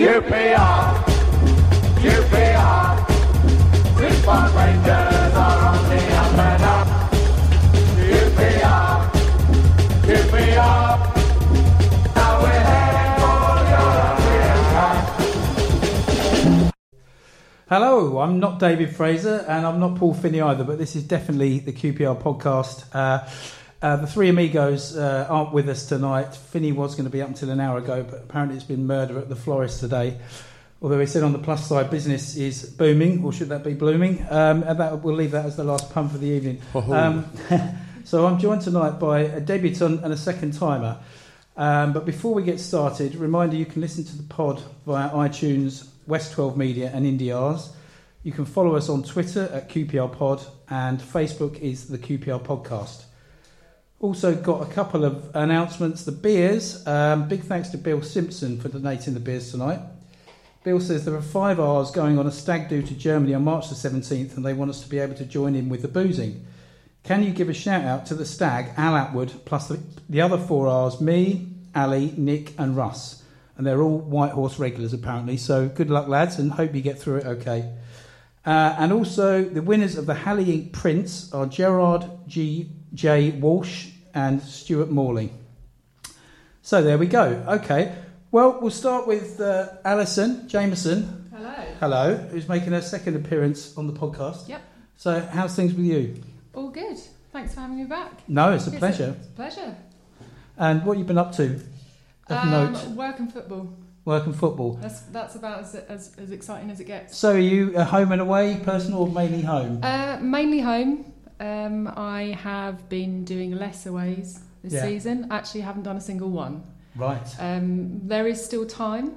QPR, QPR, Response Rangers are on the up and up. QPR, QPR, now we're heading for European Cup. Hello, I'm not David Fraser and I'm not Paul Finney either, but this is definitely the QPR podcast. Uh, uh, the three amigos uh, aren't with us tonight. Finney was going to be up until an hour ago, but apparently it's been murder at the florist today. Although he said on the plus side, business is booming, or should that be blooming? Um, and that, we'll leave that as the last pun for the evening. Um, so I'm joined tonight by a debutant and a second timer. Um, but before we get started, reminder you can listen to the pod via iTunes, West 12 Media, and IndieRs. You can follow us on Twitter at QPR Pod, and Facebook is the QPR Podcast. Also, got a couple of announcements. The beers, um, big thanks to Bill Simpson for donating the beers tonight. Bill says there are five R's going on a stag do to Germany on March the 17th, and they want us to be able to join in with the boozing. Can you give a shout out to the stag, Al Atwood, plus the, the other four R's, me, Ali, Nick, and Russ? And they're all White Horse regulars apparently, so good luck, lads, and hope you get through it okay. Uh, and also, the winners of the Halley Inc. Prints are Gerard G. J. Walsh and Stuart Morley. So there we go. Okay. Well, we'll start with uh, Allison Jameson. Hello. Hello, who's making her second appearance on the podcast. Yep. So, how's things with you? All good. Thanks for having me back. No, it's a pleasure. It's a pleasure. And what you've been up to? Um, note, work and football. work and football. That's that's about as, as, as exciting as it gets. So, are you a home and away person or mainly home? Uh, mainly home. Um, I have been doing less aways this Yeah. season. Actually, haven't done a single one. Right. Um, there is still time,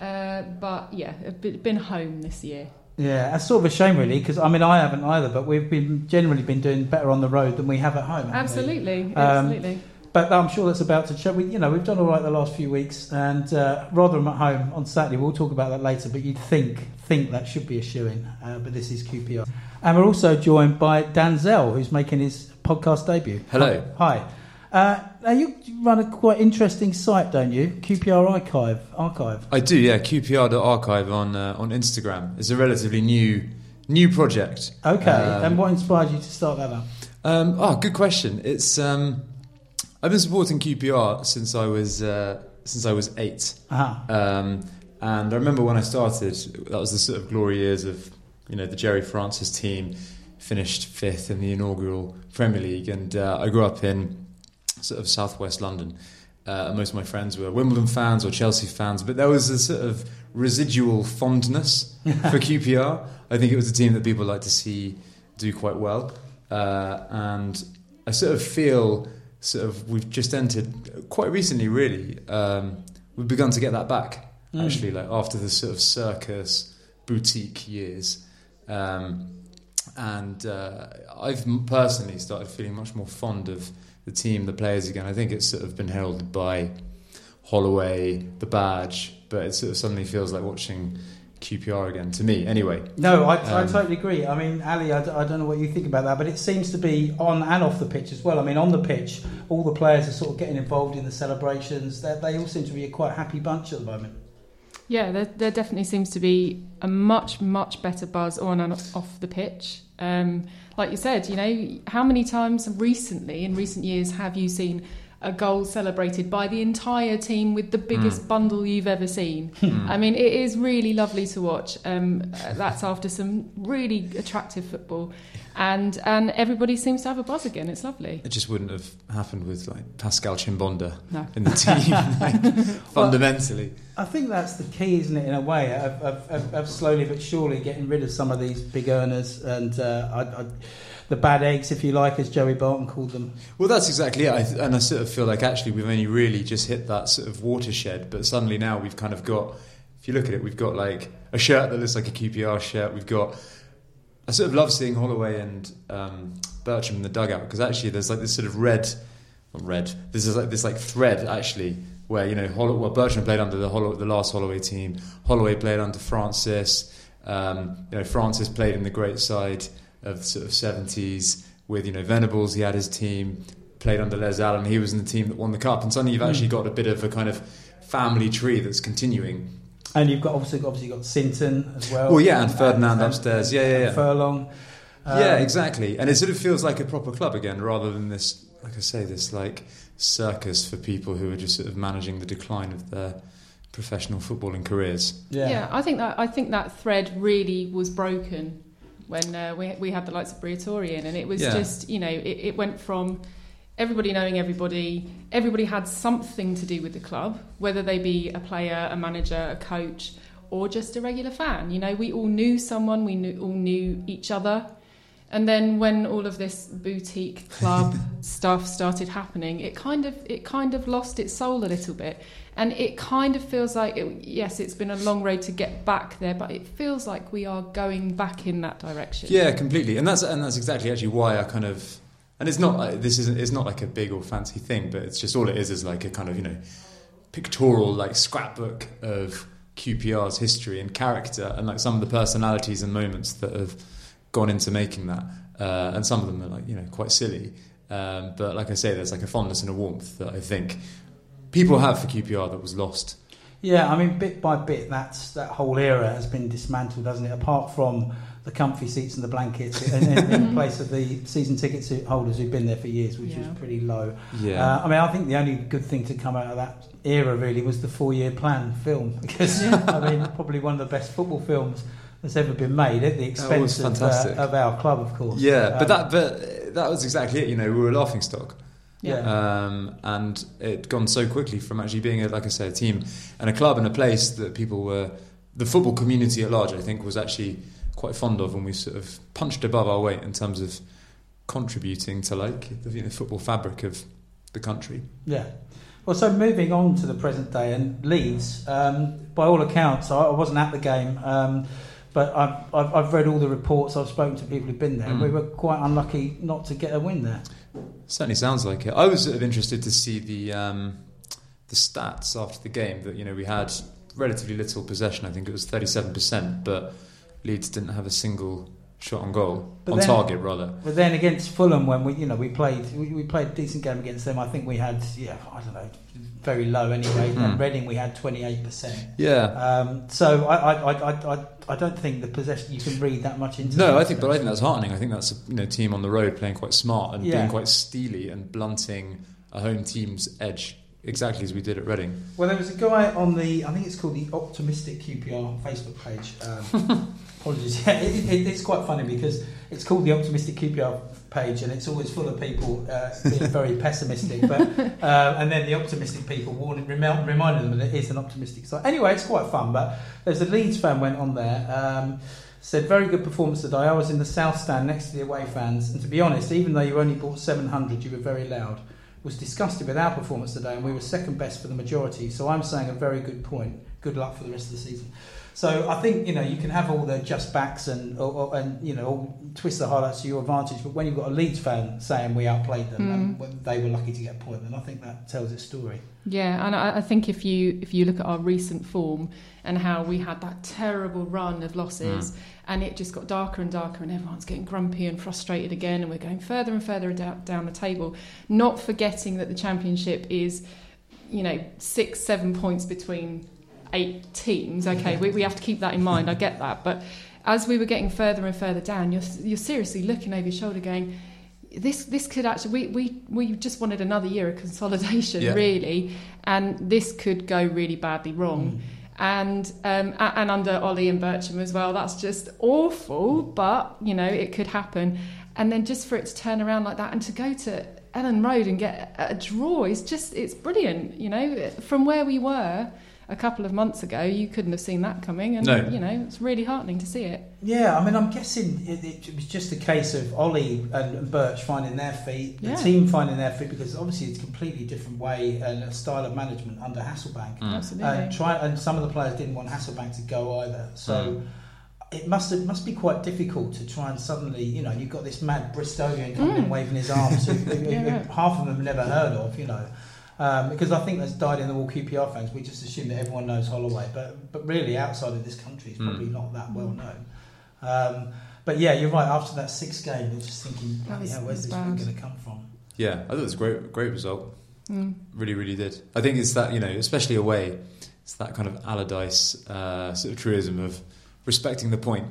uh, but yeah, I've been- home this year. Yeah, that's sort of a shame, really, because I mean, I haven't either, but we've been generally been doing better on the road than we have at home. Absolutely, Um, absolutely. But I'm sure that's about to change. We, you know, we've done all right the last few weeks, and uh, Rotherham at home on Saturday. We'll talk about that later. But you'd think think that should be a shoe in, uh, but this is QPR, and we're also joined by Dan Zell, who's making his podcast debut. Hello. Hi. Uh, now you run a quite interesting site, don't you? QPR Archive. Archive. I do, yeah. QPR.archive on uh, on Instagram. It's a relatively new new project. Okay. Um, and what inspired you to start that up? Um, oh, good question. It's um, I've been supporting QPR since I was uh, since I was eight, Aha. um, and I remember when I started. That was the sort of glory years of you know the Gerry Francis team finished fifth in the inaugural Premier League, and uh, I grew up in sort of southwest London. Uh, most of my friends were Wimbledon fans or Chelsea fans, but there was a sort of residual fondness for QPR. I think it was a team that people like to see do quite well, uh, and I sort of feel sort of we've just entered quite recently. Really, um, we've begun to get that back. Mm. Actually, like after the sort of circus boutique years. Um, and uh, I've personally started feeling much more fond of the team, the players again. I think it's sort of been heralded by Holloway, the badge, but it sort of suddenly feels like watching QPR again to me. Anyway, No, I, I Um, totally agree. I mean, Ali, I, d- I don't know what you think about that, but it seems to be on and off the pitch as well. I mean, on the pitch, all the players are sort of getting involved in the celebrations. They, they all seem to be a quite happy bunch at the moment. Yeah, there, there definitely seems to be a much, much better buzz on and off the pitch. Um, like you said, you know, how many times recently, in recent years, have you seen a goal celebrated by the entire team with the biggest bundle you've ever seen? I mean, it is really lovely to watch. Um, that's after some really attractive football. And, and everybody seems to have a buzz again. It's lovely. it just wouldn't have happened with like Pascal Chimbonda No. in the team, like, fundamentally. I think that's the key, isn't it, in a way, of, of, of, of slowly but surely getting rid of some of these big earners and uh, I, I, the bad eggs, if you like, as Joey Barton called them. Well, that's exactly it. I and I sort of feel like actually we've only really just hit that sort of watershed, but suddenly now we've kind of got, if you look at it, we've got like a shirt that looks like a QPR shirt. We've got, I sort of love seeing Holloway and um, Bircham in the dugout because actually there's like this sort of red, red, this is like this like thread actually where, you know, Holl- well, Bircham played under the, Hollow- the last Holloway team, Holloway played under Francis, um, you know, Francis played in the great side of the sort of 70s with, you know, Venables, he had his team, played under Les Allen, he was in the team that won the cup, and suddenly you've actually got a bit of a kind of family tree that's continuing. and you've got obviously obviously got Sinton as well. Well, yeah, and Ferdinand upstairs. Yeah, yeah, yeah. Furlong. Um, yeah, exactly. And it sort of feels like a proper club again, rather than this, like I say, this like circus for people who are just sort of managing the decline of their professional footballing careers. Yeah. Yeah. I think that I think that thread really was broken when uh, we we had the likes of Briatore in, and it was Yeah. just you know it, it went from everybody knowing everybody, everybody had something to do with the club, whether they be a player, a manager, a coach, or just a regular fan. You know, we all knew someone, we knew, all knew each other. And then when all of this boutique club stuff started happening, it kind of it kind of lost its soul a little bit, and it kind of feels like it, yes, it's been a long road to get back there, but it feels like we are going back in that direction. Yeah, completely. And that's and that's exactly actually why I kind of and it's not like, this isn't it's not like a big or fancy thing, but it's just all it is is like a kind of you know pictorial like scrapbook of QPR's history and character and like some of the personalities and moments that have gone into making that. Uh, and some of them are like you know quite silly, um, but like I say, there's like a fondness and a warmth that I think people have for QPR that was lost. Yeah, I mean, bit by bit, that's that whole era has been dismantled, hasn't it? Apart from the comfy seats and the blankets, in, in, in place of the season ticket holders who've been there for years, which Yeah. was pretty low. Yeah. Uh, I mean, I think the only good thing to come out of that era really was the four-year plan film, because I mean, probably one of the best football films that's ever been made at the expense of, uh, of our club, of course. Yeah, but Um, that but that was exactly it. You know, we were a laughing stock. Yeah. um, and it'd gone so quickly from actually being, a, like I say, a team and a club and a place that people were, the football community at large, I think, was actually quite fond of, and we sort of punched above our weight in terms of contributing to like the you know, football fabric of the country. Yeah. Well, so moving on to the present day and Leeds, um, by all accounts, I, I wasn't at the game, um, but I've, I've, I've read all the reports, I've spoken to people who've been there, Mm. we were quite unlucky not to get a win there. Certainly sounds like it. I was sort of interested to see the um, the stats after the game that you know we had relatively little possession. I think it was thirty seven percent, but Leeds didn't have a single shot on goal But on then- target rather. But then against Fulham, when we, you know, we played, we, we played a decent game against them. I think we had, yeah, I don't know, very low anyway. Mm. And Reading, we had twenty eight percent. Yeah. Um, so I, I, I, I, I, I don't think the possession you can read that much into. No, I think, but I think that's heartening. I think that's a you know team on the road playing quite smart and Yeah. being quite steely and blunting a home team's edge, exactly as we did at Reading. Well, there was a guy on the, I think it's called the Optimistic QPR Facebook page. Um, apologies. Yeah, it, it, it's quite funny because it's called the Optimistic QPR page and it's always full of people uh, being very pessimistic. But uh, and then the optimistic people warning, remi- reminding them that it is an optimistic site. Anyway, it's quite fun. But there's a Leeds fan went on there. Um, Said very good performance today. I was in the south stand next to the away fans, and to be honest, even though you only bought 700, you were very loud was disgusted with our performance today, and we were second best for the majority. So I'm saying a very good point. Good luck for the rest of the season. So I think you know you can have all the just backs and or, or- and you know all, twist the highlights to your advantage, but when you've got a Leeds fan saying we outplayed them Mm. when they were lucky to get a point, then I think that tells its story. Yeah, and I, I think if you if you look at our recent form and how we had that terrible run of losses, and it just got darker and darker, and everyone's getting grumpy and frustrated again, and we're going further and further down, down the table, not forgetting that the championship is, you know, six seven points between eight teams. Okay, we, we have to keep that in mind. I get that, but as we were getting further and further down, you're you're seriously looking over your shoulder, going. This this could actually we, we, we just wanted another year of consolidation Yeah. really and this could go really badly wrong and um, and under Ollie and Bircham as well that's just awful but you know it could happen and then just for it to turn around like that and to go to Elland Road and get a draw is just it's brilliant you know from where we were a couple of months ago you couldn't have seen that coming and No. you know it's really heartening to see it Yeah, I mean, I'm guessing it, it was just a case of Ollie and Birch finding their feet, the Yeah. team finding their feet, because obviously it's a completely different way and a style of management under Hasselbaink. Mm. absolutely And try and some of the players didn't want Hasselbaink to go either. So Mm. it must it must be quite difficult to try and suddenly you know you've got this mad Bristolian coming in Mm. waving his arms, who, who, who- Yeah, right. half of them never heard of, you know. Um, because I think that's died in the wall QPR fans. We just assume that everyone knows Holloway, but but really outside of this country, it's Mm. probably not that well known. Um, but yeah, you're right. After that sixth game, you're just thinking, was- yeah, where's this win going to come from? Yeah, I thought it was a great, great result. Mm. Really, really did. I think it's that you know, especially away, it's that kind of Allardyce uh, sort of truism of respecting the point.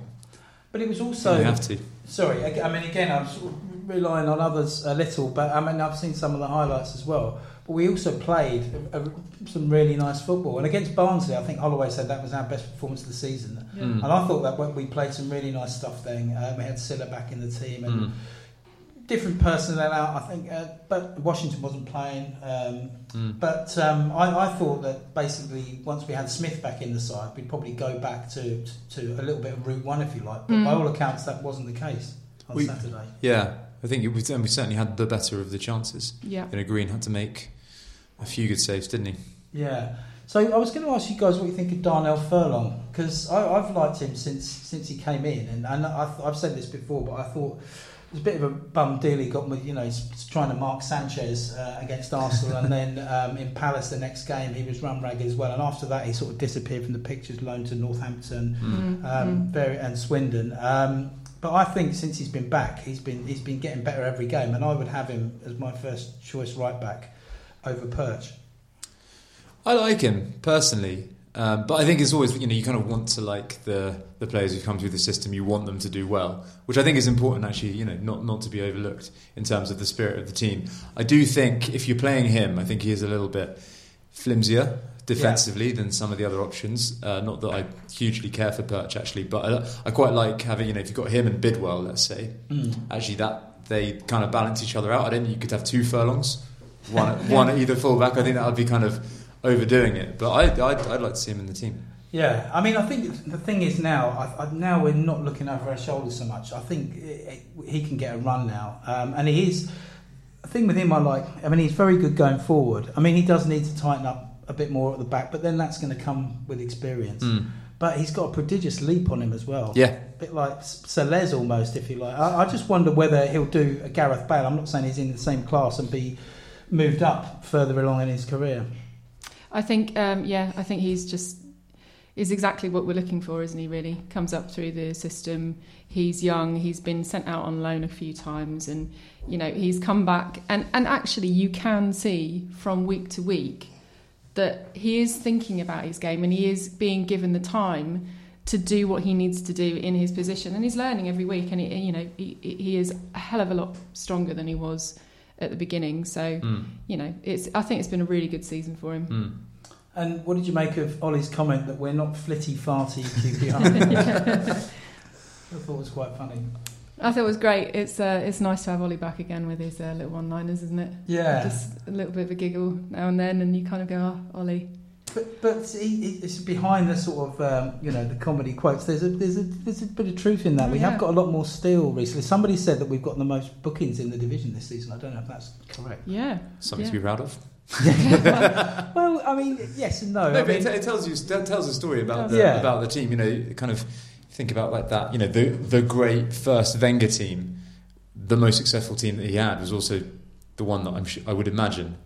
But it was also you have to. Sorry, I I mean, again, I'm sort of relying on others a little, but I mean, I've seen some of the highlights as well. But we also played a, a, some really nice football. And against Barnsley, I think Holloway said that was our best performance of the season. Yeah. Mm. And I thought that when we played some really nice stuff then. Um, we had Sylla back in the team and Mm. different personnel out, I think. Uh, but Washington wasn't playing. Um, Mm. but um, I, I thought that basically once we had Smith back in the side, we'd probably go back to, to a little bit of Route 1, if you like. But Mm. by all accounts, that wasn't the case on We- Saturday. Yeah, I think it was, and we certainly had the better of the chances. Yeah. You know, Green had to make a few good saves, didn't he? Yeah. So I was going to ask you guys what you think of Darnell Furlong because I've liked him since since he came in, and, and I, I've said this before, but I thought it was a bit of a bum deal he got with. You know, he's trying to mark Sanchez uh, against Arsenal, and then um, in Palace the next game he was run ragged as well, and after that he sort of disappeared from the pictures, loaned to Northampton Mm. um, Mm. very and Swindon. Um, but I think since he's been back, he's been he's been getting better every game, and I would have him as my first choice right back over Perch. I like him personally, um, but I think it's always you know you kind of want to like the the players who come through the system. You want them to do well, which I think is important. Actually, you know, not not to be overlooked in terms of the spirit of the team. I do think if you're playing him, I think he is a little bit flimsier defensively than some of the other options. Uh, not that I hugely care for Perch actually, but I, I quite like having you know if you've got him and Bidwell, let's say, Mm. actually that they kind of balance each other out. I don't think you could have two furlongs, one one either fullback. I think that would be kind of overdoing it. But I, I'd, I'd like to see him in the team. Yeah, I mean, I think the thing is now, I, I, now we're not looking over our shoulders so much. I think eh, he can get a run now, um, and he is. The thing with him, I like. I mean, he's very good going forward. I mean, he does need to tighten up a bit more at the back, but then that's going to come with experience. But he's got a prodigious leap on him as well. Yeah, a bit like Celez almost, if you like. I, I just wonder whether he'll do a Gareth Bale. I'm not saying he's in the same class and be moved up further along in his career. I think, um, yeah, I think he's just is exactly what we're looking for, isn't he? Really comes up through the system. He's young. He's been sent out on loan a few times, and you know he's come back. And and actually, you can see from week to week that he is thinking about his game, and he is being given the time to do what he needs to do in his position, and he's learning every week. And he, you know he, he is a hell of a lot stronger than he was at the beginning. So Mm. you know it's I think it's been a really good season for him. Mm. And what did you make of Ollie's comment that we're not flitty farty QPR? I thought it was quite funny. I thought it was great. It's uh, it's nice to have Ollie back again with his uh, little one-liners, isn't it? Yeah, Just a little bit of a giggle now and then, and you kind of go, oh, Ollie. But but he, he- it's behind the sort of um, you know the comedy quotes. There's a there's a there's a bit of truth in that. Oh, we yeah. have got a lot more steel recently. Somebody said that we've got the most bookings in the division this season. I don't know if that's correct. Yeah. Something Yeah. to be proud of. well, I mean, yes and no. No, I but mean, it, it tells you it tells a story about the, Yeah. about the team. You know, kind of think about like that. You know, the the great first Wenger team, the most successful team that he had was also the one that I'm sure, I would imagine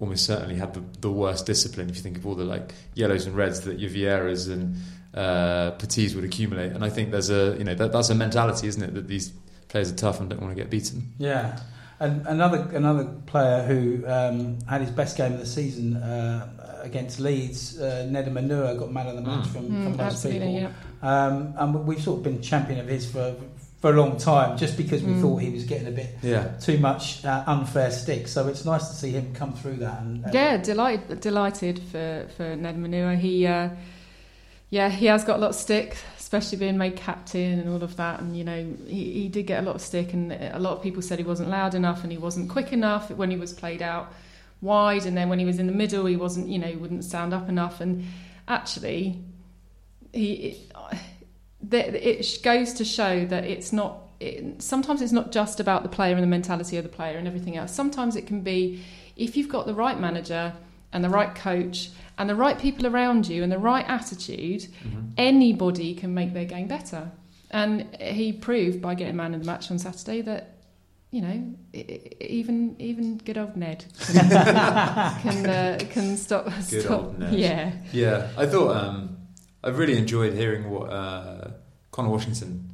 almost certainly had the, the worst discipline. If you think of all the like yellows and reds that your Vieiras and uh, Petits would accumulate, and I think there's a you know that, that's a mentality, isn't it? That these players are tough and don't want to get beaten. Yeah, and another another player who um, had his best game of the season uh, against Leeds, uh, Nedum Onuoha, got man of the match Mm. from, Mm, from most absolutely, people. yeah. Um, and we've sort of been champion of his for for a long time, just because we Mm. thought he was getting a bit Yeah. too much uh, unfair stick. So it's nice to see him come through that. And, and Yeah, delighted, delighted for, for Nedum Onuoha. He, uh, yeah, he has got a lot of stick, especially being made captain and all of that. And, you know, he, he did get a lot of stick, and a lot of people said he wasn't loud enough and he wasn't quick enough when he was played out wide. And then when he was in the middle, he wasn't, you know, he wouldn't stand up enough. And actually, he. It, that it goes to show that it's not it, sometimes it's not just about the player and the mentality of the player and everything else sometimes it can be if you've got the right manager and the right coach and the right people around you and the right attitude Mhm. anybody can make their game better and he proved by getting man of the match on Saturday that you know even even good old Ned can can, uh, can stop Good stop old Ned. yeah Yeah, I thought um, I really enjoyed hearing what uh, Connor Washington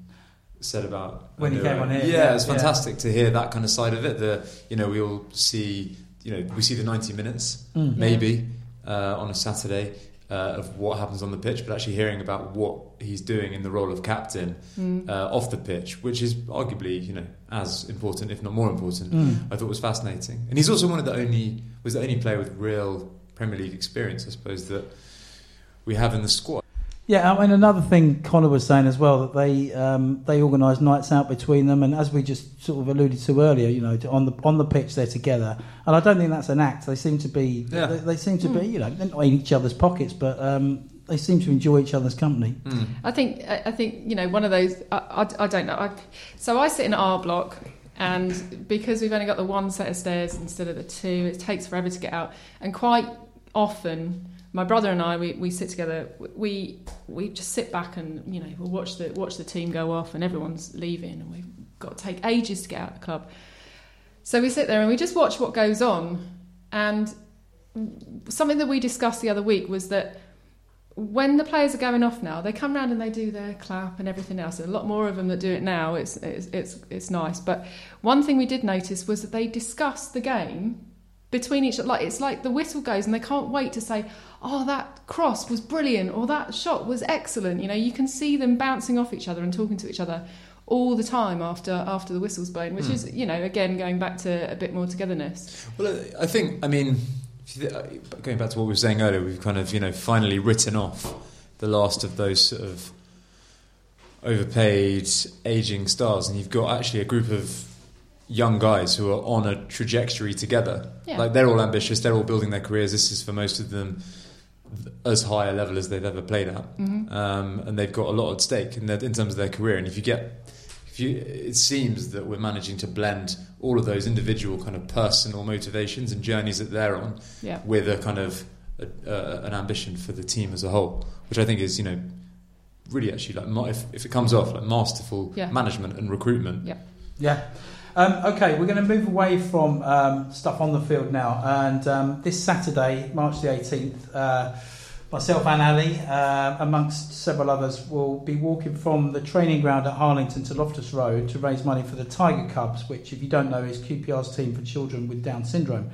said about When he came on here, Yeah, yeah, it's yeah. fantastic to hear that kind of side of it. The you know we all see you know we see the ninety minutes Mm. maybe uh, on a Saturday, uh, of what happens on the pitch, but actually hearing about what he's doing in the role of captain Mm. uh, off the pitch, which is arguably you know as important, if not more important. Mm. I thought was fascinating. And he's also one of the only was the only player with real Premier League experience, I suppose, that we have in the squad. Yeah, and another thing Connor was saying as well that they um, they organise nights out between them, and as we just sort of alluded to earlier, you know, on the on the pitch they're together, and I don't think that's an act. They seem to be Yeah. they, they seem to be you know they're not in each other's pockets, but um, they seem to enjoy each other's company. I think I I think you know one of those. I, I, I don't know. I, so I sit in R block, and because we've only got the one set of stairs instead of the two, it takes forever to get out. And quite often, my brother and I, we, we sit together. We we just sit back and you know we'll watch the watch the team go off, and everyone's leaving, and we've got to take ages to get out of the club. So we sit there and we just watch what goes on. And something that we discussed the other week was that when the players are going off now, they come round and they do their clap and everything else. And a lot more of them that do it now. It's it's it's, it's nice. But one thing we did notice was that they discuss the game between each. Like it's like the whistle goes and they can't wait to say, "Oh, that cross was brilliant," or "That shot was excellent." You know, you can see them bouncing off each other and talking to each other all the time after after the whistle's blown, which hmm. is you know again going back to a bit more togetherness. Well, I think, I mean, th- uh, going back to what we were saying earlier, we've kind of, you know, finally written off the last of those sort of overpaid, aging stars, and you've got actually a group of young guys who are on a trajectory together. Yeah. Like they're all ambitious, they're all building their careers. This is for most of them as high a level as they've ever played at, Mm-hmm. um, and they've got a lot at stake in, their, in terms of their career. And if you get if you, it seems that we're managing to blend all of those individual kind of personal motivations and journeys that they're on Yeah. with a kind of a, uh, an ambition for the team as a whole, which I think is you know really actually like if, if it comes off like masterful Yeah. management and recruitment. Yeah. Yeah. Um, okay, we're going to move away from um, stuff on the field now. And um, this Saturday, March the 18th, uh, myself and Ali, uh, amongst several others, will be walking from the training ground at Harlington to Loftus Road to raise money for the Tiger Cubs, which, if you don't know, is QPR's team for children with Down syndrome.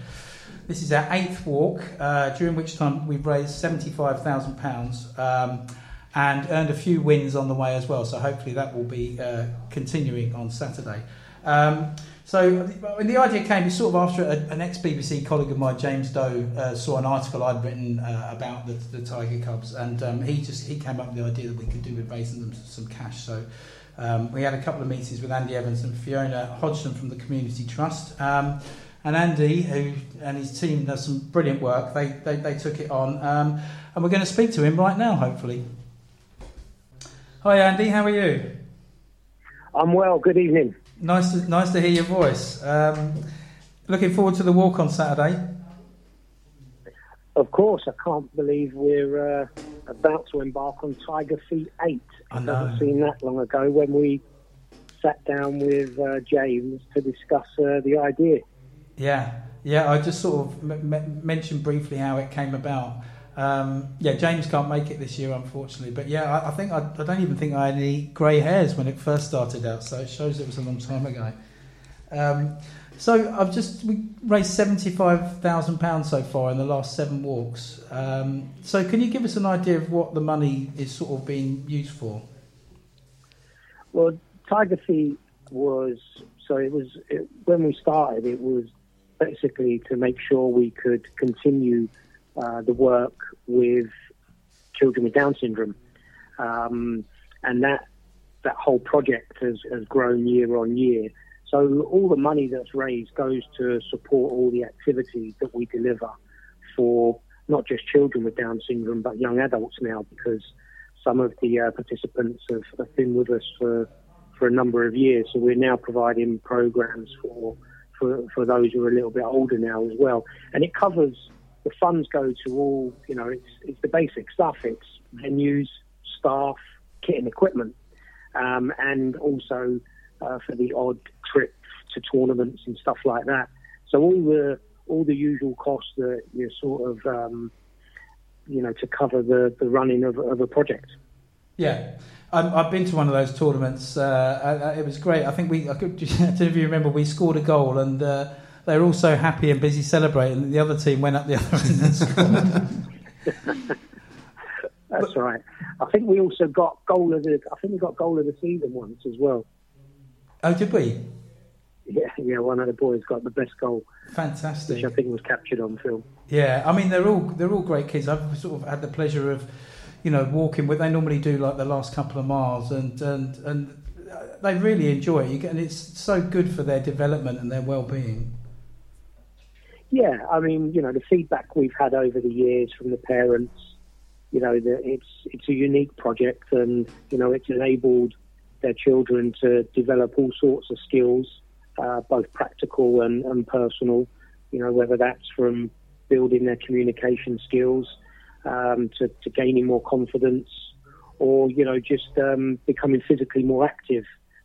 This is our eighth walk, uh, during which time we've raised £75,000 um, and earned a few wins on the way as well. So hopefully that will be uh, continuing on Saturday. Um, so mean, the idea came sort of after a, an ex-BBC colleague of mine, James Doe, uh, saw an article I'd written uh, about the, the Tiger Cubs, and um, he just he came up with the idea that we could do with raising them some cash. So um, we had a couple of meetings with Andy Evans and Fiona Hodgson from the Community Trust. Um, and Andy, who and his team does some brilliant work, they, they, they took it on. Um, and we're going to speak to him right now, hopefully. Hi, Andy, how are you? I'm well. Good evening. Nice to, nice to hear your voice. Um, looking forward to the walk on Saturday. Of course, I can't believe we're uh, about to embark on Tiger Feet 8. I know. doesn't seem that long ago when we sat down with uh, James to discuss uh, the idea. Yeah, yeah. I just sort of m- m- mentioned briefly how it came about. Um, yeah, James can't make it this year, unfortunately. But yeah, I, I think I, I don't even think I had any grey hairs when it first started out, so it shows it was a long time ago. Um, so I've just raised seventy five thousand pounds so far in the last seven walks. Um, so can you give us an idea of what the money is sort of being used for? Well, Tiger Feet was so it was it, when we started. It was basically to make sure we could continue uh, the work with children with Down syndrome, um, and that that whole project has, has grown year on year. So all the money that's raised goes to support all the activities that we deliver for not just children with Down syndrome, but young adults now, because some of the uh, participants have, have been with us for, for a number of years. So we're now providing programs for, for, for those who are a little bit older now as well. And it covers, the funds go to all, you know, it's, it's the basic stuff. It's venues, staff, kit and equipment, um, and also uh, for the odd trip to tournaments and stuff like that. So all the all the usual costs that you're sort of um, you know to cover the, the running of, of a project. Yeah, um, I've been to one of those tournaments. Uh, uh, it was great. I think we. I, could, I don't know if you remember. We scored a goal, and uh, they were all so happy and busy celebrating. that The other team went up the other end and scored. That's right. I think we also got goal of the. I think we got goal of the season once as well. Oh, did we? Yeah, yeah. One of the boys got the best goal, Fantastic. which I think was captured on film. Yeah, I mean they're all they're all great kids. I've sort of had the pleasure of, you know, walking with. They normally do like the last couple of miles, and and and they really enjoy it. You get, and it's so good for their development and their well-being. Yeah, I mean, you know, the feedback we've had over the years from the parents, you know, that it's it's a unique project, and you know, it's enabled their children to develop all sorts of skills, uh, both practical and, and personal. You know, whether that's from building their communication skills um, to, to gaining more confidence, or you know, just um, becoming physically more active.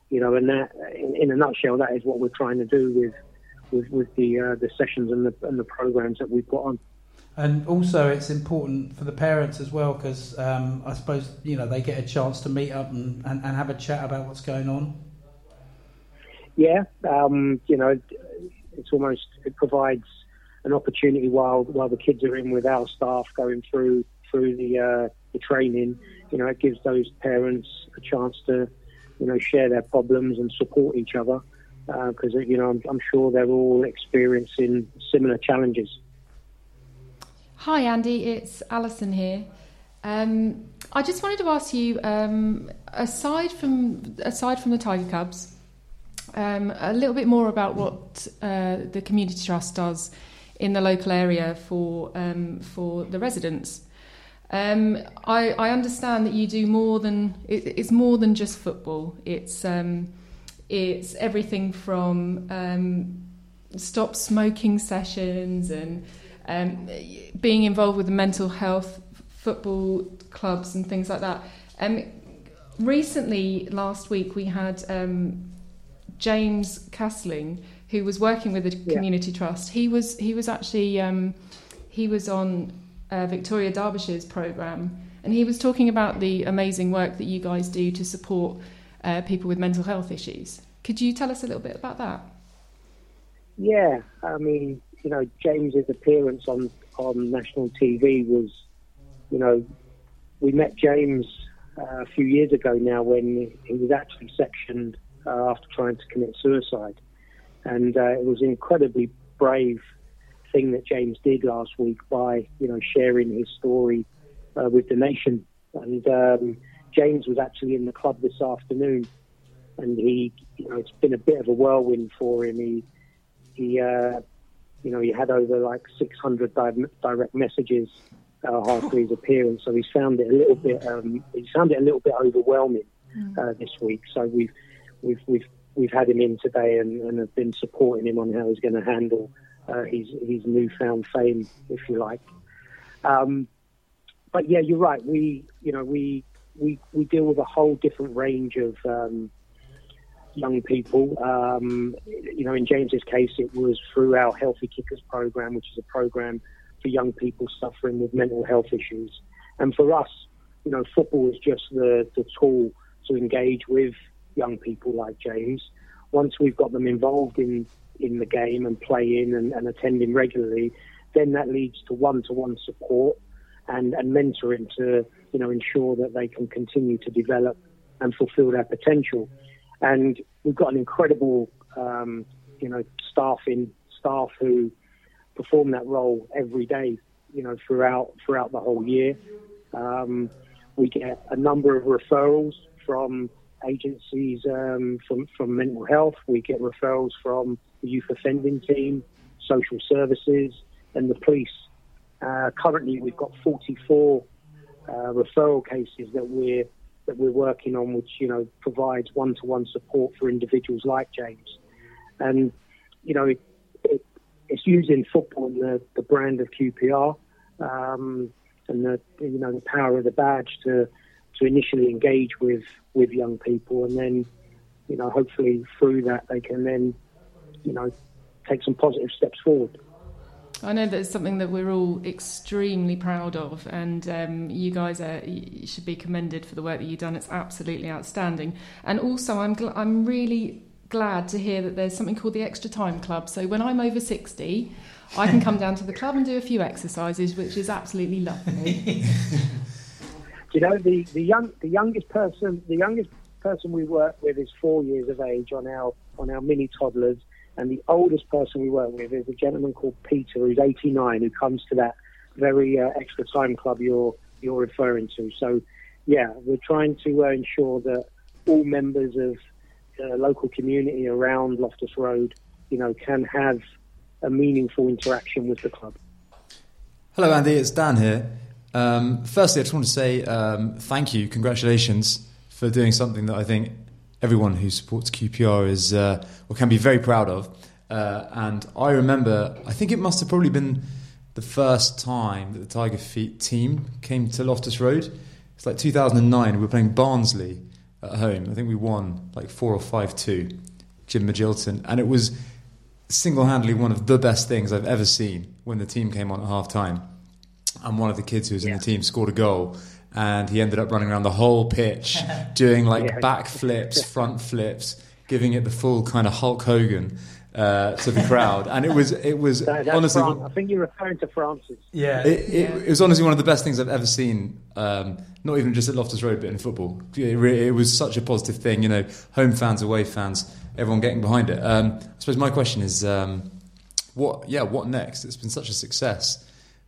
You know, and that, in, in a nutshell, that is what we're trying to do with with, with the uh, the sessions and the and the programs that we put on. And also, it's important for the parents as well because um, I suppose you know they get a chance to meet up and, and, and have a chat about what's going on. Yeah, um, you know, it's almost it provides an opportunity while while the kids are in with our staff going through through the uh, the training. You know, it gives those parents a chance to you know share their problems and support each other because you know I'm, I'm sure they're all experiencing similar challenges. Hi, Andy. It's Allison here. Um, I just wanted to ask you, um, aside from aside from the Tiger Cubs, um, a little bit more about what uh, the community trust does in the local area for um, for the residents. Um, I, I understand that you do more than it, it's more than just football. It's um, it's everything from um, stop smoking sessions and um, being involved with the mental health football clubs and things like that. Um, recently, last week, we had um, James Castling, who was working with the Yeah. community trust. He was he was actually um, he was on uh, Victoria Derbyshire's program, and he was talking about the amazing work that you guys do to support uh, people with mental health issues. Could you tell us a little bit about that? Yeah, I mean, you know, James's appearance on on national TV was, you know, we met James uh, a few years ago now when he was actually sectioned uh, after trying to commit suicide, and uh, it was an incredibly brave thing that James did last week by you know sharing his story uh, with the nation. And um, James was actually in the club this afternoon, and he, you know, it's been a bit of a whirlwind for him. He he, uh, you know, he had over like 600 di- direct messages uh, after his appearance, so he's found it a little bit, um, he's found it a little bit overwhelming uh, this week. So we've we've we've we've had him in today and, and have been supporting him on how he's going to handle uh, his his newfound fame, if you like. Um, but yeah, you're right. We you know we we we deal with a whole different range of um, young people. Um, you know, in James's case, it was through our Healthy Kickers program, which is a program for young people suffering with mental health issues. And for us, you know, football is just the, the tool to engage with young people like James. Once we've got them involved in, in the game and playing and, and attending regularly, then that leads to one-to-one support and, and mentoring to, you know, ensure that they can continue to develop and fulfill their potential. And we've got an incredible, um, you know, staffing staff who perform that role every day, you know, throughout throughout the whole year. Um, we get a number of referrals from agencies um, from from mental health. We get referrals from the youth offending team, social services, and the police. Uh, currently, we've got 44 uh, referral cases that we're that we're working on, which you know provides one-to-one support for individuals like James. And you know, it, it, it's using football and the, the brand of QPR um, and the you know the power of the badge to to initially engage with with young people, and then you know hopefully through that they can then you know take some positive steps forward. I know that's something that we're all extremely proud of, and um, you guys are, you should be commended for the work that you've done. It's absolutely outstanding. And also, I'm gl- I'm really glad to hear that there's something called the Extra Time Club. So when I'm over 60, I can come down to the club and do a few exercises, which is absolutely lovely. you know the, the young the youngest person the youngest person we work with is four years of age on our on our mini toddlers, and the oldest person we work with is a gentleman called Peter who's 89 who comes to that very uh, extra time club you're you're referring to. So yeah, we're trying to uh, ensure that all members of the local community around Loftus Road, you know, can have a meaningful interaction with the club. Hello, Andy. It's Dan here. Um, firstly, I just want to say um, thank you, congratulations for doing something that I think everyone who supports QPR is uh, or can be very proud of. Uh, and I remember, I think it must have probably been the first time that the Tiger Feet team came to Loftus Road. It's like 2009. We were playing Barnsley at home. I think we won like four or five two. Jim Magilton, and it was single-handedly one of the best things I've ever seen when the team came on at half time. And one of the kids who was in the team scored a goal, and he ended up running around the whole pitch, doing like Yeah. back flips, front flips, giving it the full kind of Hulk Hogan uh, to the crowd. And it was it was That- honestly. Fran- I think you're referring to Francis. Yeah. It, it, it was honestly one of the best things I've ever seen. Um, not even just at Loftus Road, but in football. It, re- it was such a positive thing. You know, home fans, away fans, everyone getting behind it. Um, I suppose my question is, um, what? Yeah, what next? It's been such a success.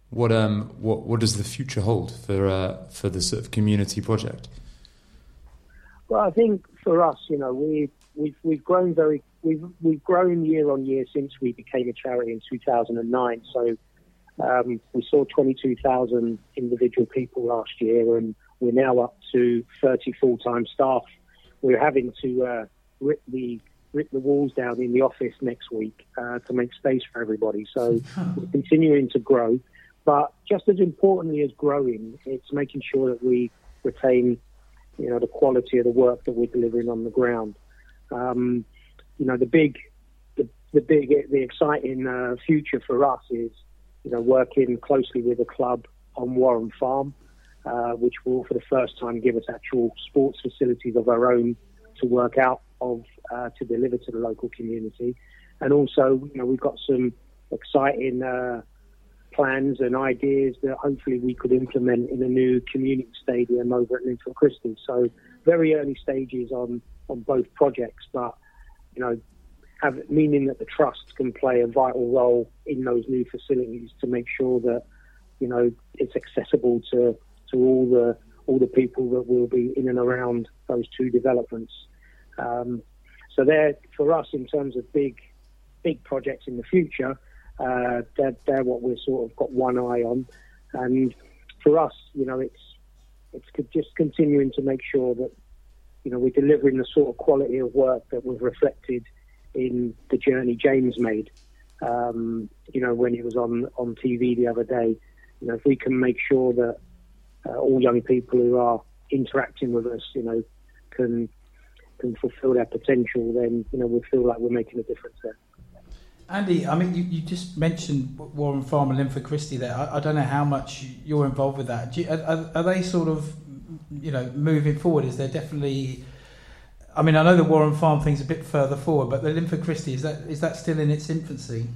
What um, what what does the future hold for uh, for the sort of community project? Well, I think for us, you know, we we've we've grown very we've we've grown year on year since we became a charity in 2009. So um, we saw 22,000 individual people last year, and we're now up to 30 full-time staff. We're having to uh, rip the rip the walls down in the office next week uh, to make space for everybody. So we're continuing to grow, but just as importantly as growing, it's making sure that we retain you know, the quality of the work that we're delivering on the ground. Um, you know, the big, the, the big, the exciting uh, future for us is, you know, working closely with the club on Warren Farm, uh, which will, for the first time, give us actual sports facilities of our own to work out of uh, to deliver to the local community, and also, you know, we've got some exciting. Plans and ideas that hopefully we could implement in a new community stadium over at Linford Christie. So very early stages on, on both projects, but you know, have meaning that the trust can play a vital role in those new facilities to make sure that you know it's accessible to to all the all the people that will be in and around those two developments. Um, so they're for us in terms of big big projects in the future. Uh, they're, they're what we're sort of got one eye on, and for us, you know, it's it's just continuing to make sure that you know we're delivering the sort of quality of work that was reflected in the journey James made. Um, you know, when he was on on TV the other day, you know, if we can make sure that uh, all young people who are interacting with us, you know, can can fulfil their potential, then you know we feel like we're making a difference there. Andy, I mean, you, you just mentioned Warren Farm and Linford Christie there. I, I don't know how much you're involved with that. You, are, are they sort of, you know, moving forward? Is there definitely? I mean, I know the Warren Farm thing's a bit further forward, but the Linford Christie is that is that still in its infancy?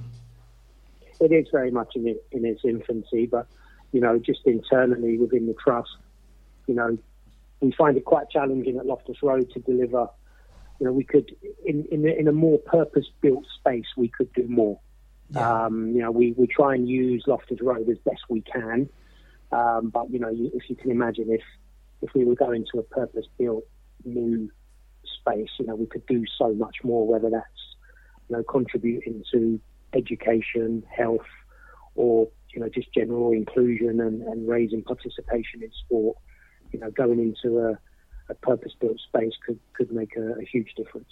it is very much in, it, in its infancy, but you know, just internally within the trust, you know, we find it quite challenging at Loftus Road to deliver. You know, we could in in, a- in a more purpose-built space, we could do more. Yeah. Um, you know, we, we try and use Loftus Road as best we can, um, but you know, you, if you can imagine, if if we were going to a purpose-built new space, you know, we could do so much more. Whether that's you know contributing to education, health, or you know just general inclusion and, and raising participation in sport. You know, going into a, a purpose-built space could could make a, a huge difference.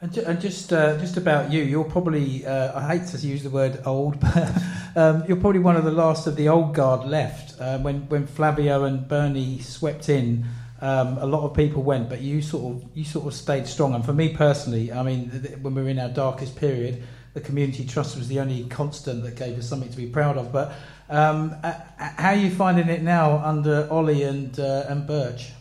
And, ju- and just uh, just about you, you're probably uh, I hate to use the word old, but um, you're probably one of the last of the old guard left. Uh, when when Flavio and Bernie swept in, um, a lot of people went, but you sort of you sort of stayed strong. And for me personally, I mean, th- when we were in our darkest period, the community trust was the only constant that gave us something to be proud of. But um, how are you finding it now under Ollie and uh, and Birch?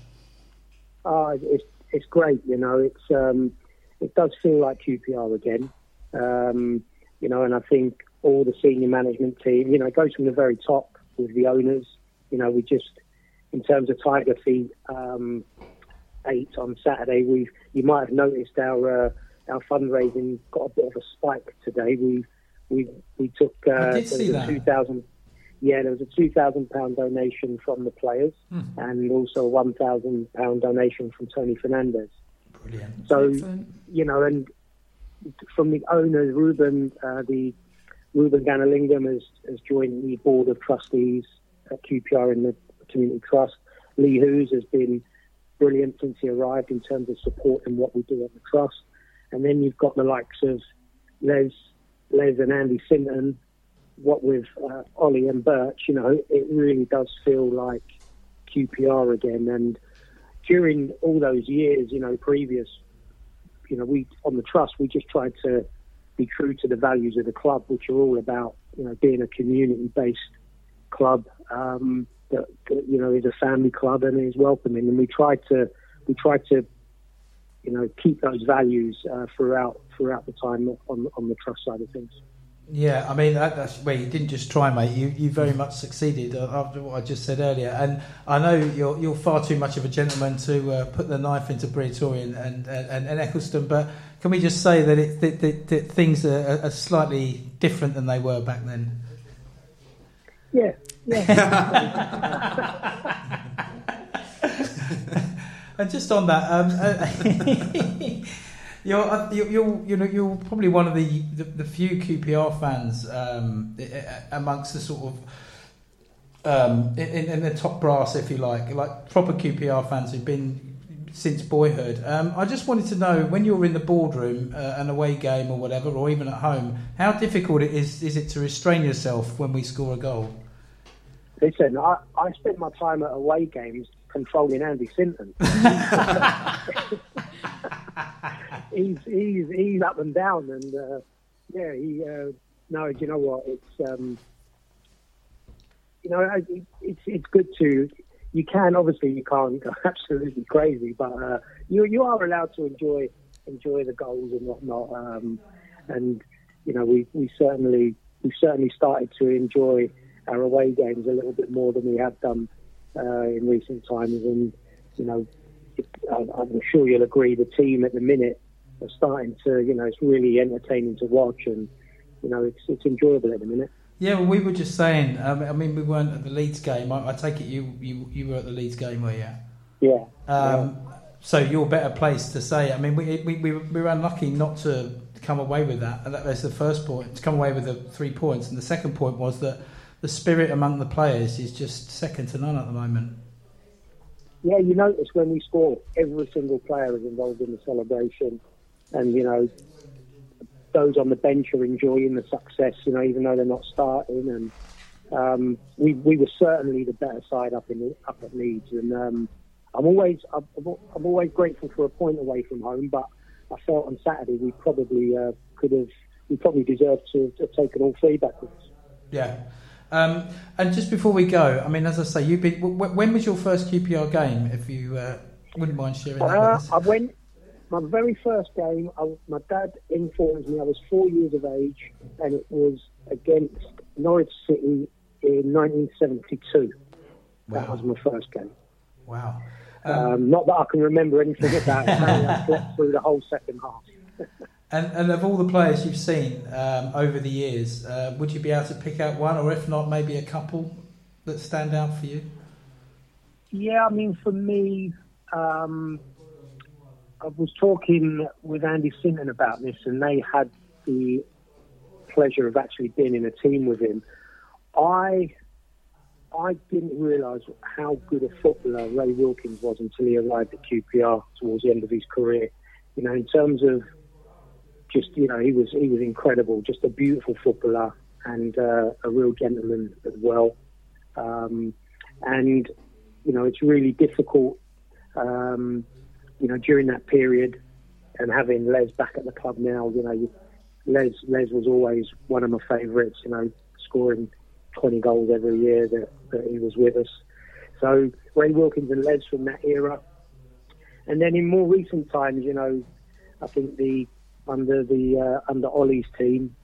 Uh, it's it's great, you know. It's um, it does feel like QPR again, um, you know. And I think all the senior management team, you know, it goes from the very top with the owners. You know, we just in terms of Tiger Feet um, eight on Saturday, We've you might have noticed our uh, our fundraising got a bit of a spike today. We we we took uh, I did see that. two thousand. Yeah, there was a two thousand pound donation from the players, Hmm. and also a one thousand pound donation from Tony Fernandes. Brilliant. So Excellent. you know, and from the owner, Ruben, uh, the Ruben Gnanalingam has, has joined the board of trustees at QPR in the Community Trust. Lee Hughes has been brilliant since he arrived in terms of supporting what we do at the trust. And then you've got the likes of Les, Les and Andy Sinton. What with uh, Ollie and Birch, you know, it really does feel like QPR again. And during all those years, you know, previous you know, we on the trust we just tried to be true to the values of the club, which are all about you know being a community-based club um, that, that you know is a family club and is welcoming, and we tried to we tried to you know keep those values uh, throughout throughout the time on on the trust side of things. Yeah, I mean, that, that's well, you didn't just try, mate. You you very much succeeded uh, after what I just said earlier. And I know you're you're far too much of a gentleman to uh, put the knife into Briatore and, and, and, and Ecclestone. But can we just say that, it, that, that, that things are, are slightly different than they were back then? Yeah, yeah. And just on that, um, uh, you're, uh, you're you're you know you're probably one of the, the, the few QPR fans um, amongst the sort of um, in, in the top brass, if you like, like proper QPR fans who've been since boyhood. Um, I just wanted to know when you're in the boardroom, uh, an away game or whatever, or even at home, how difficult it is is it to restrain yourself when we score a goal? Listen, I, I spent my time at away games controlling Andy Sinton. he's he's he's up and down, and uh, yeah, he. Uh, no, you know what? It's um, you know, it, it's it's good to. You can obviously you can't go absolutely crazy, but uh, you you are allowed to enjoy enjoy the goals and whatnot. Um, and you know, we we certainly we certainly started to enjoy our away games a little bit more than we have done uh, in recent times. And you know, I'm sure you'll agree, the team at the minute are starting to, you know, it's really entertaining to watch, and you know, it's it's enjoyable at the minute. Yeah, well, we were just saying. Um, I mean, we weren't at the Leeds game. I, I take it you, you you were at the Leeds game, were you? Yeah. Um, So you're better placed to say. I mean, we, we, we, we were unlucky not to come away with that. And that was the first point, to come away with the three points. And the second point was that the spirit among the players is just second to none at the moment. Yeah, you notice when we score, every single player is involved in the celebration, and you know, those on the bench are enjoying the success. You know, even though they're not starting, and um, we we were certainly the better side up in up at Leeds, and um, I'm always I'm, I'm always grateful for a point away from home, but I felt on Saturday we probably uh, could have we probably deserved to have taken all three backwards. Yeah. Um, and just before we go, I mean, as I say, you've been. wh- When was your first QPR game? If you uh, wouldn't mind sharing that Uh, I went my very first game. I, my dad informed me I was four years of age, and it was against Norwich City in 1972. That was my first game. Wow. Um, Um, not that I can remember anything about it. I slept through the whole second half. And, and of all the players you've seen um, over the years, uh, would you be able to pick out one, or if not, maybe a couple that stand out for you? Yeah, I mean, for me, um, I was talking with Andy Sinton about this, and they had the pleasure of actually being in a team with him. I I didn't realise how good a footballer Ray Wilkins was until he arrived at QPR towards the end of his career. You know, in terms of just you know, he was he was incredible, just a beautiful footballer and uh, a real gentleman as well. Um, and you know, it's really difficult, um, you know, during that period and having Les back at the club now, you know, Les, Les was always one of my favourites, you know, scoring 20 goals every year that, that he was with us. So Ray Wilkins and Les from that era. And then in more recent times, you know, I think the under the uh, under Ollie's team,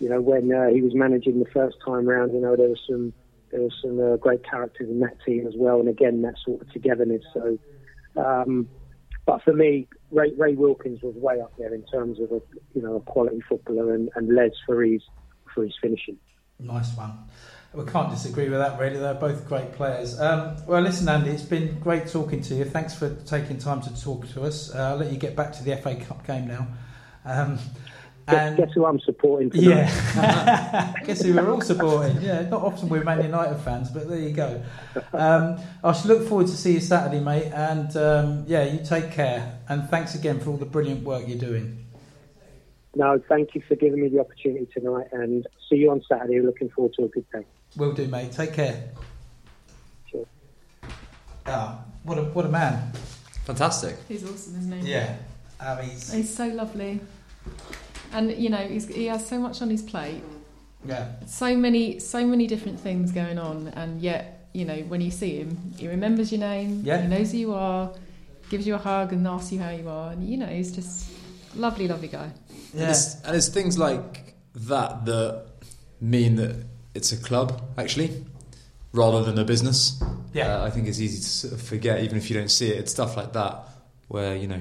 you know, when uh, he was managing the first time round, you know, there was some there was some uh, great characters in that team as well, and again that sort of togetherness. So, um, but for me, Ray, Ray Wilkins was way up there in terms of a you know a quality footballer, and, and Les for his for his finishing. Nice one. We can't disagree with that, really. They're both great players. Um, well, listen, Andy, it's been great talking to you. Thanks for taking time to talk to us. Uh, I'll let you get back to the FA Cup game now. Um, Guess, and guess who I'm supporting tonight? yeah, guess who we're all supporting? Yeah, not often we're Man United fans, but there you go. Um, I should look forward to see you Saturday, mate. And um, yeah, you take care. And thanks again for all the brilliant work you're doing. No, thank you for giving me the opportunity tonight, and see you on Saturday. Looking forward to a good day. Will do, mate. Take care. Cheers. Ah, what a what a man. Fantastic. He's awesome, isn't he? Yeah, um, he's He's so lovely. And you know, he's, he has so much on his plate. yeah. so many so many different things going on and yet you know when you see him he remembers your name Yeah. he knows who you are gives you a hug and asks you how you are and you know he's just lovely lovely guy And, Yeah. it's, and it's things like that that mean that it's a club, actually, rather than a business. Yeah. Uh, I think it's easy to sort of forget, even if you don't see it. It's stuff like that where, you know,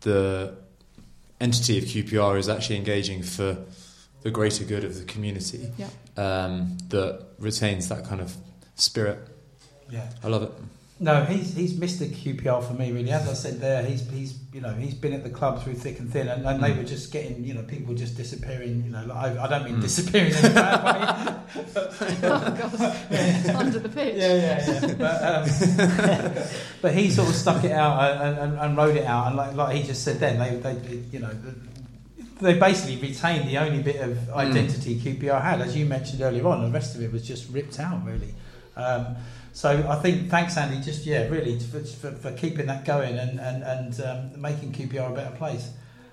the entity of QPR is actually engaging for the greater good of the community Yeah. um, that retains that kind of spirit. Yeah. I love it. No, he's he's Mr. QPR for me really. As I said there, he's he's you know he's been at the club through thick and thin, and, and they Mm. were just getting you know people just disappearing. You know, like, I, I don't mean Mm. disappearing in a bad way. oh god under the pitch yeah, yeah, yeah. But, um, but he sort of stuck it out and, and, and rode it out, and like like he just said then, they they you know. They basically retained the only bit of identity QPR had, as you mentioned earlier on. The rest of it was just ripped out, really. Um, so I think thanks, Andy. Just yeah, really for, for, for keeping that going and and, and um, making QPR a better place.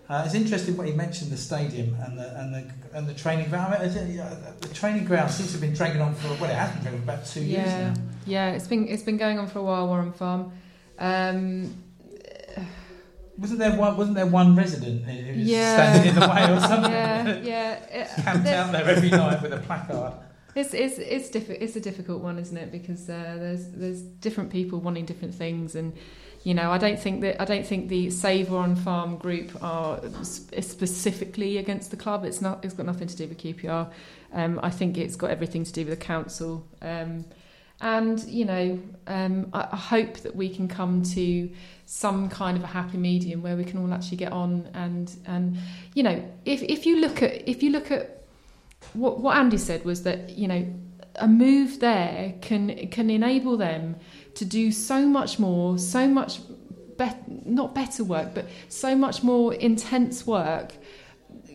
Uh, it's interesting what he mentioned the stadium and the and the and the training ground. I mean, yeah, the training ground seems to have been dragging on for well, it has been dragging on about two years now. yeah it's been it's been going on for a while Warren Farm um, Wasn't there one? Wasn't there one resident who was Yeah. standing in the way or something? yeah yeah it- Camped out there every night with a placard. It's it's it's diffi- It's a difficult one, isn't it? Because uh, there's there's different people wanting different things, and you know, I don't think that I don't think the Save Warren Farm group are sp- specifically against the club. It's not. It's got nothing to do with QPR. Um, I think it's got everything to do with the council. Um, and you know, um, I, I hope that we can come to some kind of a happy medium where we can all actually get on and and you know, if if you look at if you look at what what Andy said was that you know a move there can can enable them to do so much more, so much bet not better work, but so much more intense work,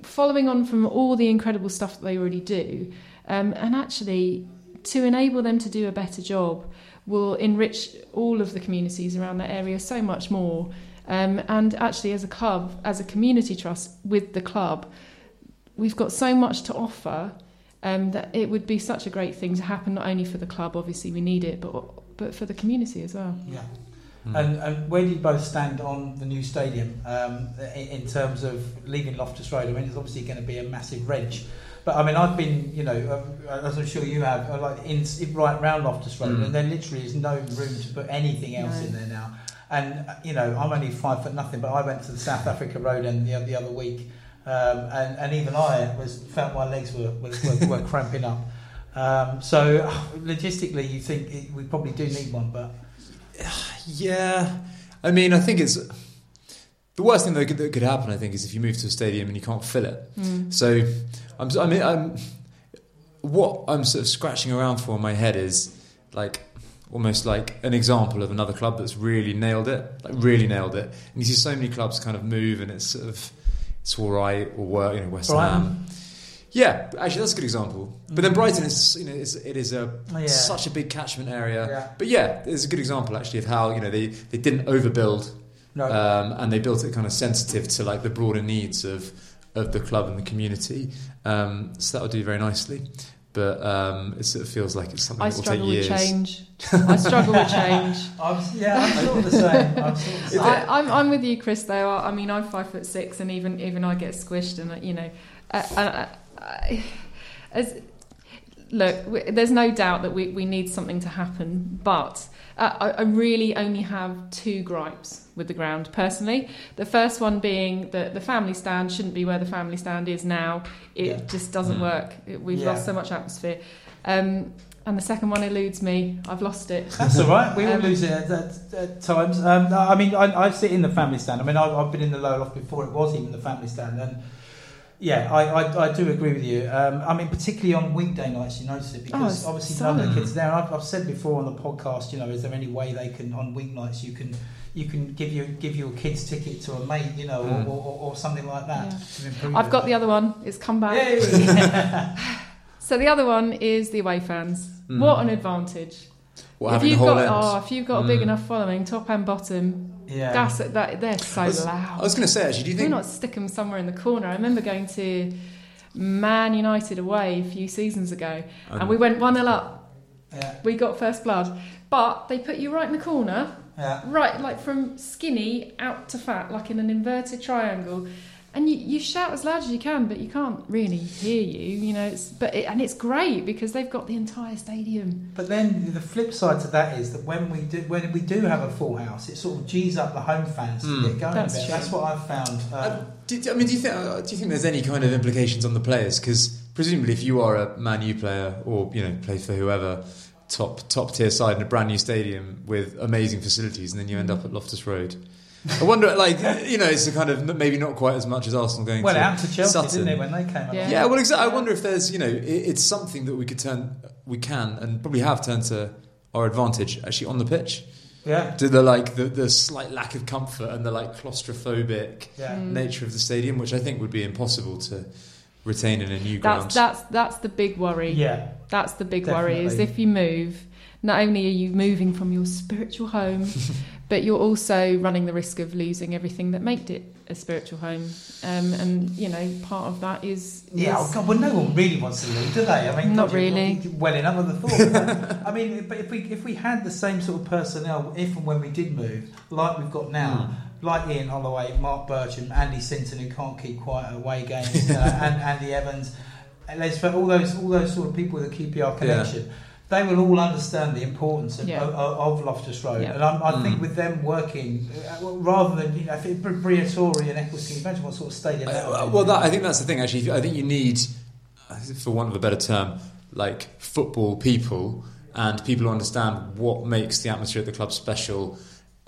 following on from all the incredible stuff that they already do, um, and actually to enable them to do a better job will enrich all of the communities around that area so much more. Um, and actually, as a club, as a community trust with the club, we've got so much to offer um, that it would be such a great thing to happen not only for the club, obviously we need it, but but for the community as well. Yeah. Mm. And, and where do you both stand on the new stadium um, in, in terms of leaving Loftus Road? I mean, it's obviously going to be a massive wrench. But I mean, I've been, you know, uh, as I'm sure you have, uh, like in, in right round Loftus Road, Mm. and there literally is no room to put anything else No. in there now. And uh, you know, I'm only five foot nothing, but I went to the South Africa Road end the, the other week, um, and, and even I was felt my legs were were, were, were cramping up. Um, so logistically, you think it, we probably do need one, but Yeah, I mean, I think it's the worst thing that could, that could happen. I think is if you move to a stadium and you can't fill it. Mm. So, I'm, I mean, I'm what I'm sort of scratching around for in my head is like almost like an example of another club that's really nailed it, like really nailed it. And you see so many clubs kind of move, and it's sort of it's all right or work. You know, West Brighton. Ham. Yeah, actually, that's a good example. But then Mm. Brighton is, you know, is, it is a Oh, yeah. such a big catchment area. Yeah. But yeah, it's a good example actually of how you know they, they didn't overbuild no. um, and they built it kind of sensitive to like the broader needs of of the club and the community. Um, so that would do very nicely. But um, it sort of feels like it's something I that will take struggle with change. I struggle with change. I'm, yeah, I'm sort of the same. I'm sort of the same. I, I'm, I'm with you, Chris. Though I, I mean, I'm five foot six, and even even I get squished, and uh, you know, uh, uh, uh, as look, w- there's no doubt that we, we need something to happen, but uh, I, I really only have two gripes with the ground personally. The first one being that the family stand shouldn't be where the family stand is now. It Yeah. just doesn't Mm. work. It, we've Yeah. lost so much atmosphere. Um, and the second one eludes me. I've lost it. That's all right. We all Um, lose it at, at, at times. Um, I mean, I, I sit in the family stand. I mean, I've, I've been in the lower loft before it was even the family stand, and yeah, I, I, I do agree with you. Um, I mean, particularly on weekday nights, you notice it Oh, because it's obviously none of the silent. kids are there. I've, I've said before on the podcast, you know, is there any way they can on weeknights you can you can give you give your kids ticket to a mate, you know, Mm. or, or, or something like that Yeah. to. I've it. got the other one. It's come back. Yay! So the other one is the away fans. Mm. What an advantage! Well, if you've got oh, if you've got a big Mm. enough following, top and bottom, yeah. that's that they're so I was- loud. I was going to say actually, do you Why think? not stick them somewhere in the corner? I remember going to Man United away a few seasons ago, Um, and we went one 0 up. yeah. We got first blood, but they put you right in the corner, Yeah. right like from skinny out to fat, like in an inverted triangle. And you, you shout as loud as you can, but you can't really hear you. You know, it's but it, and it's great because they've got the entire stadium. But then the flip side to that is that when we do when we do have a full house, it sort of g's up the home fans Hmm. to get going. That's a bit. true. That's what I've found. Um, Uh, do, I mean, do you think? Uh, do you think there's any kind of implications on the players? Because presumably, if you are a Man U player or you know play for whoever, top top tier side in a brand new stadium with amazing facilities, and then you end up at Loftus Road. I wonder, like you know, it's a kind of maybe not quite as much as Arsenal going well, to out to Chelsea, Sutton. didn't it, when they came up? Yeah. Yeah, well, exactly. I wonder if there's, you know, it, it's something that we could turn, we can, and probably have turned to our advantage actually on the pitch. Yeah. To the like the, the slight lack of comfort and the like claustrophobic Yeah. Mm. nature of the stadium, which I think would be impossible to retain in a new ground. That's that's that's the big worry. Yeah. That's the big worry is if you move, not only are you moving from your spiritual home, but you're also running the risk of losing everything that made it a spiritual home. Um, and you know, part of that is, Yeah, oh God, well, no one really wants to leave, do they? I mean, Not God, really. you're Well enough of the thought. I mean, but if we if we had the same sort of personnel, if and when we did move, like we've got now, like Ian Holloway, Mark Bircham, Andy Sinton, who can't keep quiet away games, uh, and Andy Evans, and let's put all those all those sort of people with a QPR connection. They will all understand the importance of, Yeah. of, of Loftus Road, Yeah. and I'm, I think Mm. with them working, uh, rather than you know, if it, Briatore and Ecclestone, imagine what sort of stadium. that would Uh, well, that, I think that's the thing. Actually, I think you need, uh, for want of a better term, like football people and people who understand what makes the atmosphere at the club special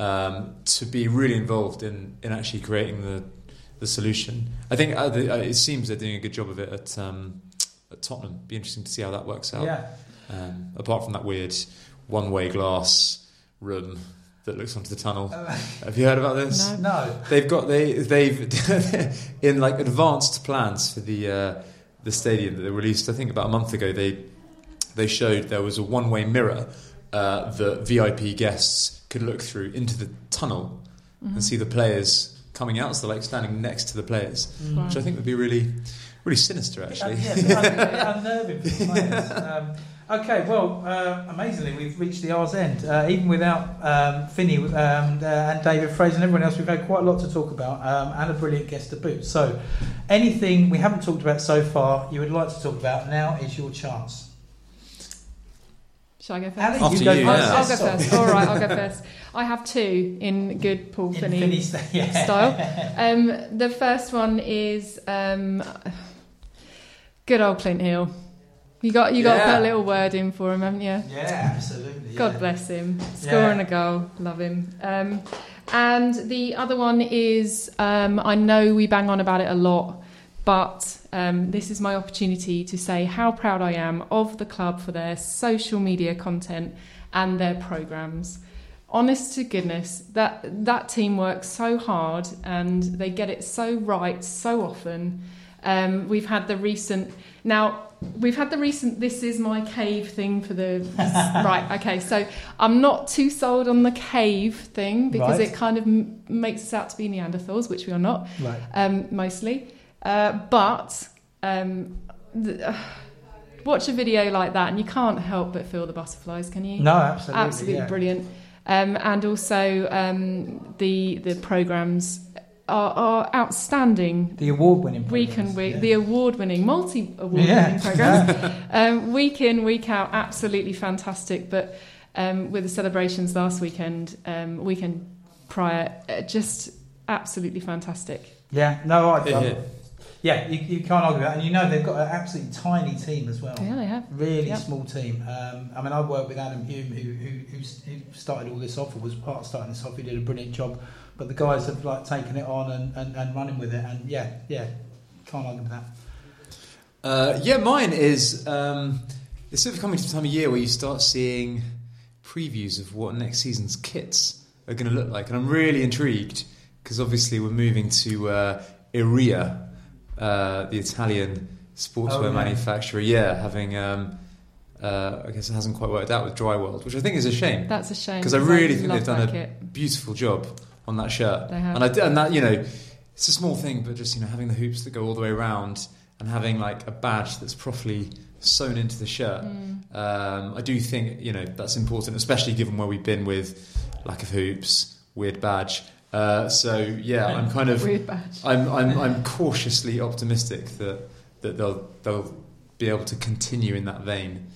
um, to be really involved in, in actually creating the the solution. I think uh, the, uh, it seems they're doing a good job of it at, um, at Tottenham. Be interesting to see how that works out. yeah. Um, apart from that weird one-way glass room that looks onto the tunnel. Uh, Have you heard about this? No. no. They've got they they've in like advanced plans for the uh, the stadium that they released. I think about a month ago. They they showed there was a one way mirror uh, that VIP guests could look through into the tunnel Mhm. and see the players coming out. So they're like standing next to the players, Wow. which I think would be really really sinister actually. Yeah, a bit un- a bit unnerving for the players. Um, okay, well, uh, amazingly, we've reached the R's end. Uh, even without um, Finney um, uh, and David Fraser and everyone else, we've had quite a lot to talk about um, and a brilliant guest to boot. So, anything we haven't talked about so far you would like to talk about, now is your chance. Shall I go first? Ali, After go you, first. yeah. I'll, I'll go first. All right, I'll go first. I have two in good Paul In Finney Finney's sta- yeah. style. Um, the first one is um, good old Clint Hill. You got you got to put a little word in for him, haven't you? Yeah, absolutely. God yeah. bless him. Scoring a goal, love him. Um, and the other one is um, I know we bang on about it a lot, but um, this is my opportunity to say how proud I am of the club for their social media content and their programs. Honest to goodness, that that team works so hard and they get it so right so often. Um, we've had the recent now we've had the recent this is my cave thing for the right okay so i'm not too sold on the cave thing because Right. it kind of m- makes us out to be neanderthals which we are not Right. um, mostly uh, but um, the, uh, watch a video like that and you can't help but feel the butterflies can you No, absolutely. absolutely yeah. brilliant um, and also um, the the programs our, our outstanding The award-winning week programs, and week, yeah. the award-winning, multi-award-winning Yeah. programs, um, week in, week out, absolutely fantastic. But um, with the celebrations last weekend, um, weekend prior, uh, just absolutely fantastic. Yeah, no, I, Yeah, um, yeah. yeah, you, you can't argue that. And you know they've got an absolutely tiny team as well. Yeah, they have. Really Yep. small team. Um, I mean, I worked with Adam Hume, who, who, who, who started all this off, or was part of starting this off. He did a brilliant job. But the guys have like taken it on and, and, and running with it. And yeah, yeah, can't argue with that. Uh, yeah, mine is. Um, it's sort of coming to the time of year where you start seeing previews of what next season's kits are going to look like, and I'm really intrigued because obviously we're moving to uh, Erreà, uh, the Italian sportswear Oh, yeah. manufacturer. Yeah, having. Um, uh, I guess it hasn't quite worked out with Dryworld, which I think is a shame That's a shame. because I really think they've done a kit. beautiful job on that shirt. They have. And I d- and that you know, it's a small thing, but just you know, having the hoops that go all the way around and having like a badge that's properly sewn into the shirt. Mm. Um, I do think you know that's important, especially given where we've been with lack of hoops, weird badge. Uh, so yeah, I'm kind of Weird badge. I'm, I'm I'm cautiously optimistic that that they'll they'll be able to continue in that vein.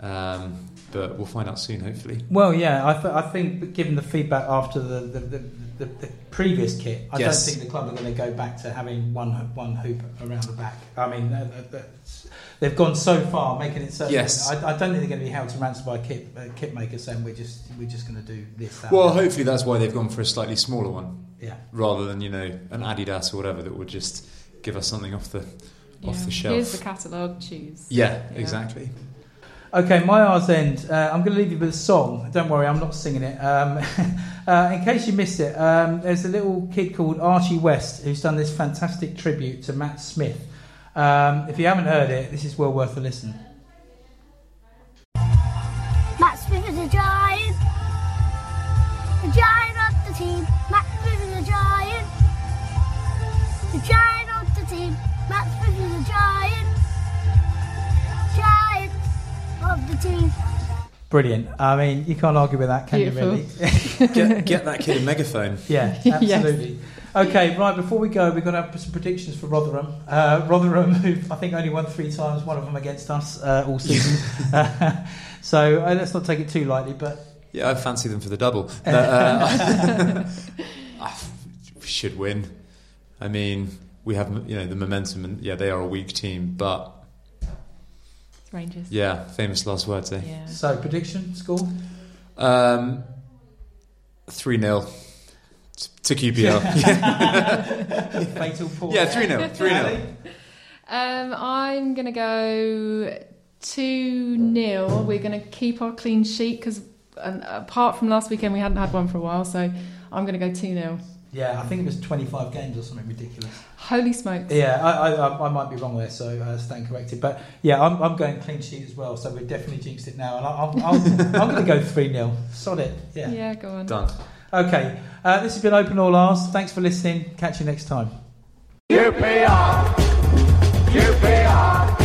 Um, but we'll find out soon, hopefully. Well, yeah, I, th- I think given the feedback after the, the, the, the, the previous kit, I Yes. don't think the club are going to go back to having one one hoop around the back. I mean, that's- they've gone so far making it so. Yes. I, I don't think they're going to be held to ransom by a kit, a kit maker saying we're just we're just going to do this. That, Well, and that." hopefully that's why they've gone for a slightly smaller one. yeah. rather than you know an Adidas or whatever that would just give us something off the off Yeah. the shelf. Here's the catalogue. Choose. yeah, Yeah. exactly. Okay, my R's end. Uh, I'm going to leave you with a song. Don't worry, I'm not singing it. Um, uh, in case you missed it, um, there's a little kid called Archie West who's done this fantastic tribute to Matt Smith. Um, if you haven't heard it, this is well worth a listen. Matt Smith is a giant. The giant of the team. Matt Smith is a giant. The giant of the team. Matt Smith of. Brilliant. I mean, you can't argue with that, can Beautiful. you, really? Get, get that kid a megaphone. yeah, Yes. absolutely. Okay, right, before we go, we've got to have some predictions for Rotherham. Uh, Rotherham, who I think only won three times, one of them against us uh, all season. so uh, let's not take it too lightly, but Yeah, I fancy them for the double. But, uh, we should win. I mean, we have you know the momentum, and yeah, they are a weak team, but It's Rangers. yeah, famous last words, eh? Yeah. so prediction, score? Um, three 0 to QPR. Fatal pause. yeah, three 0 three 0 Um, I'm going to go 2 0. We're going to keep our clean sheet because apart from last weekend, we hadn't had one for a while. So I'm going to go 2 0. Yeah, I think it was 25 games or something ridiculous. Holy smokes. Yeah, I, I, I might be wrong there, so uh, stand corrected. But yeah, I'm, I'm going clean sheet as well, so we're definitely jinxed it now. And I, am I'm, I'm going to go 3 0. Sod it. Yeah. yeah, go on. Done. Okay, uh, this has been Open All Ours. Thanks for listening. Catch you next time. UPR, UPR,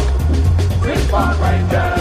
Pittsburgh Rangers.